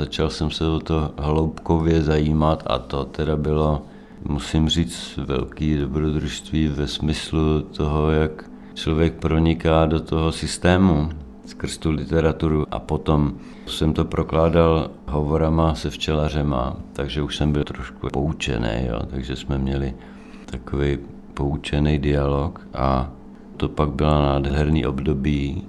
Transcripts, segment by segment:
Začal jsem se o to hloubkově zajímat a to teda bylo, musím říct, velký dobrodružství ve smyslu toho, jak člověk proniká do toho systému skrz tu literaturu. A potom jsem to prokládal hovorama se včelařema, takže už jsem byl trošku poučený, jo, takže jsme měli takový poučený dialog a to pak byla nádherný období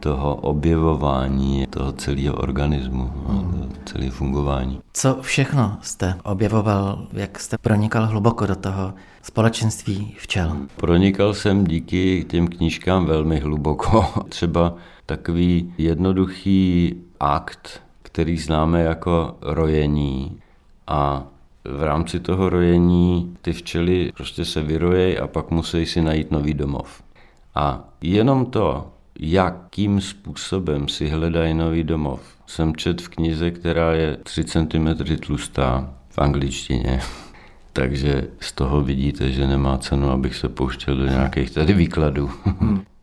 toho objevování toho celého organismu, hmm. celé fungování. Co všechno jste objevoval, jak jste pronikal hluboko do toho společenství včel? Pronikal jsem díky těm knížkám velmi hluboko. Třeba takový jednoduchý akt, který známe jako rojení a v rámci toho rojení ty včely prostě se vyrojejí a pak musí si najít nový domov. A jenom to, jakým způsobem si hledají nový domov, jsem čet v knize, která je 3 cm tlustá v angličtině. Takže z toho vidíte, že nemá cenu, abych se pouštěl do nějakých tady výkladů.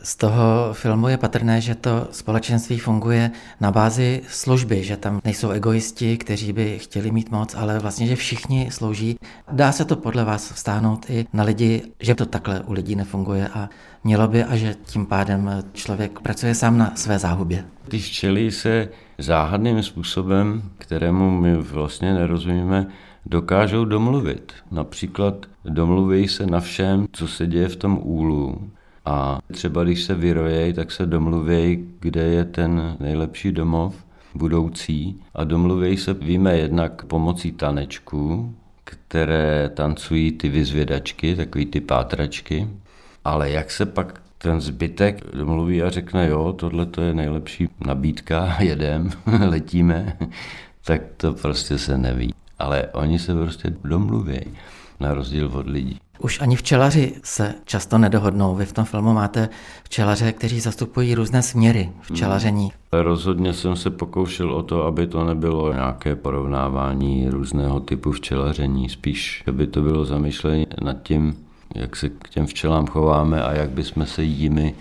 Z toho filmu je patrné, že to společenství funguje na bázi služby, že tam nejsou egoisti, kteří by chtěli mít moc, ale vlastně, že všichni slouží. Dá se to podle vás vstáhnout i na lidi, že to takhle u lidí nefunguje a mělo by a že tím pádem člověk pracuje sám na své záhubě. Ty včely se záhadným způsobem, kterému my vlastně nerozumíme, dokážou domluvit. Například domluví se na všem, co se děje v tom úlu. A třeba když se vyrojejí, tak se domluví, kde je ten nejlepší domov budoucí. A domluví se, víme jednak pomocí tanečků, které tancují ty vyzvědačky, takový ty pátračky. Ale jak se pak ten zbytek domluví a řekne, jo, tohle to je nejlepší nabídka, jedem, letíme, tak to prostě se neví. Ale oni se prostě domluví, na rozdíl od lidí. Už ani včelaři se často nedohodnou. Vy v tom filmu máte včelaře, kteří zastupují různé směry včelaření. Hmm. Rozhodně jsem se pokoušel o to, aby to nebylo nějaké porovnávání různého typu včelaření, spíš aby to bylo zamýšlení nad tím, jak se k těm včelám chováme a jak bychom se jimi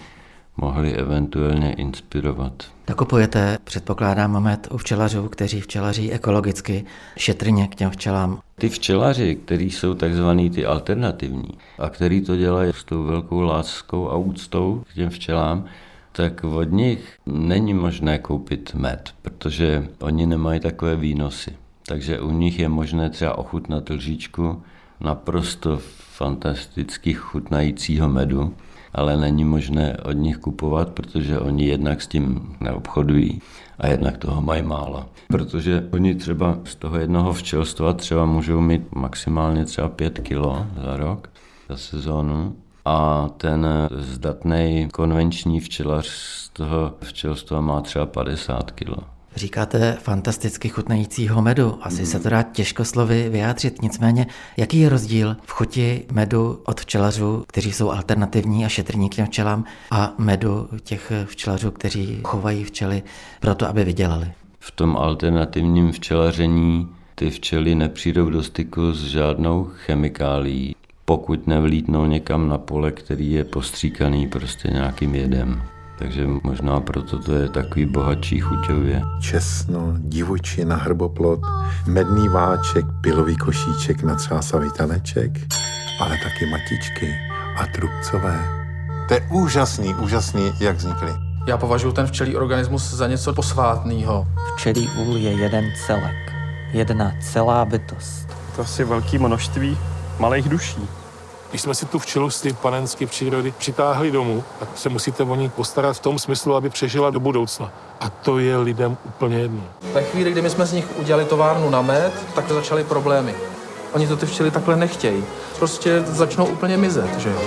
mohli eventuálně inspirovat. Nakupujete, předpokládám, moment u včelařů, kteří včelaří ekologicky, šetrně k těm včelám. Ty včelaři, kteří jsou takzvaný ty alternativní a který to dělají s tou velkou láskou a úctou k těm včelám, tak od nich není možné koupit med, protože oni nemají takové výnosy. Takže u nich je možné třeba ochutnat lžičku naprosto fantasticky chutnajícího medu, ale není možné od nich kupovat, protože oni jednak s tím neobchodují a jednak toho mají málo. Protože oni třeba z toho jednoho včelstva třeba můžou mít maximálně třeba 5 kilo za rok, za sezónu, a ten zdatný konvenční včelař z toho včelstva má třeba 50 kilo. Říkáte fantasticky chutnajícího medu. Asi mm. se to dá těžko slovy vyjádřit. Nicméně, jaký je rozdíl v chuti medu od včelařů, kteří jsou alternativní a šetrní k těm včelám, a medu těch včelařů, kteří chovají včely proto, aby vydělali? V tom alternativním včelaření ty včely nepřijdou do styku s žádnou chemikálí, pokud nevlítnou někam na pole, který je postříkaný prostě nějakým jedem. Takže možná proto to je takový bohatší chuťově. Česno, divočina, hrboplot, medný váček, pilový košíček, natřásavý taneček, ale taky matičky a trubcové. To je úžasný, úžasný, jak vznikly. Já považuji ten včelí organismus za něco posvátného. Včelí úl je jeden celek, jedna celá bytost. To asi velké množství malých duší. Když jsme si tu včelu z té panenské přírody přitáhli domů, tak se musíte o ní postarat v tom smyslu, aby přežila do budoucna. A to je lidem úplně jedno. Ve chvíli, kdy my jsme z nich udělali továrnu na med, tak začaly problémy. Oni to ty včely takhle nechtějí. Prostě začnou úplně mizet, že jo.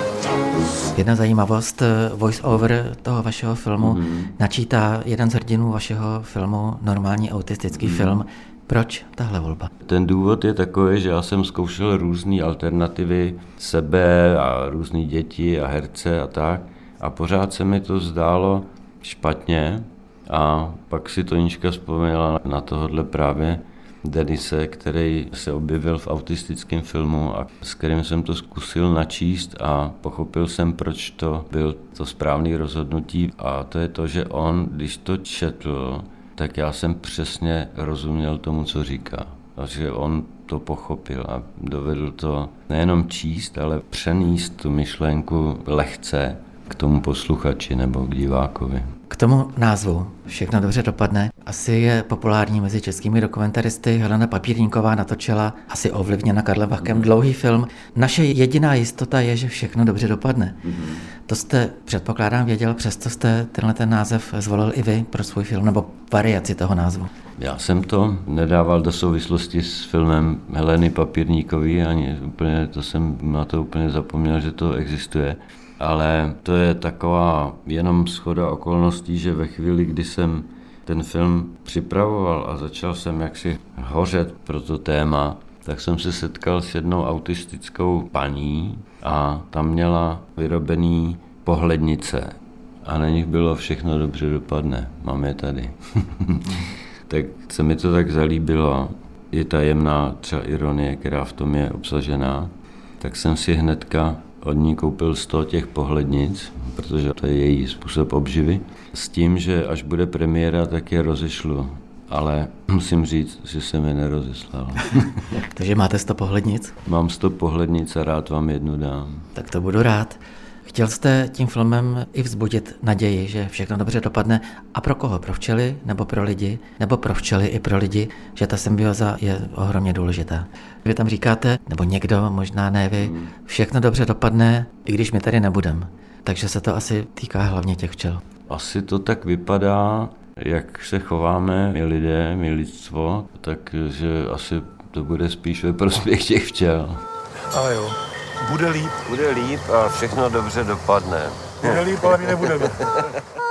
Jedna zajímavost, eh, voice-over toho vašeho filmu mm. načítá jeden z hrdinů vašeho filmu, normální autistický mm. film, proč tahle volba? Ten důvod je takový, že já jsem zkoušel různé alternativy sebe a různé děti a herce a tak. A pořád se mi to zdálo špatně. A pak si Tonička vzpomněla na tohle právě Denise, který se objevil v autistickém filmu a s kterým jsem to zkusil načíst a pochopil jsem, proč to byl to správný rozhodnutí. A to je to, že on, když to četl, tak já jsem přesně rozuměl tomu, co říká. Takže on to pochopil a dovedl to nejenom číst, ale přenést tu myšlenku lehce k tomu posluchači nebo k divákovi. K tomu názvu Všechno dobře dopadne asi je populární mezi českými dokumentaristy. Helena Papírníková natočila asi ovlivněna Karlem Vachkem dlouhý film. Naše jediná jistota je, že všechno dobře dopadne. To jste, předpokládám, věděl, přesto jste tenhle ten název zvolil i vy pro svůj film, nebo variaci toho názvu. Já jsem to nedával do souvislosti s filmem Heleny Papírníkový, ani úplně, to jsem na to úplně zapomněl, že to existuje ale to je taková jenom schoda okolností, že ve chvíli, kdy jsem ten film připravoval a začal jsem jaksi hořet pro to téma, tak jsem se setkal s jednou autistickou paní a tam měla vyrobený pohlednice a na nich bylo všechno dobře dopadne. Mám je tady. tak se mi to tak zalíbilo. Je tajemná třeba ironie, která v tom je obsažená. Tak jsem si hnedka od ní koupil 100 těch pohlednic, protože to je její způsob obživy, s tím, že až bude premiéra, tak je rozešlu. Ale musím říct, že jsem je nerozeslal. Takže máte 100 pohlednic? Mám 100 pohlednic a rád vám jednu dám. Tak to budu rád. Chtěl jste tím filmem i vzbudit naději, že všechno dobře dopadne. A pro koho? Pro včely nebo pro lidi? Nebo pro včely i pro lidi, že ta symbioza je ohromně důležitá. Vy tam říkáte, nebo někdo, možná ne vy, všechno dobře dopadne, i když my tady nebudeme. Takže se to asi týká hlavně těch včel. Asi to tak vypadá, jak se chováme my lidé, my lidstvo, takže asi to bude spíš ve prospěch těch včel. Ale jo, bude líp. Bude líp a všechno dobře dopadne. Bude líp, ale my nebudeme.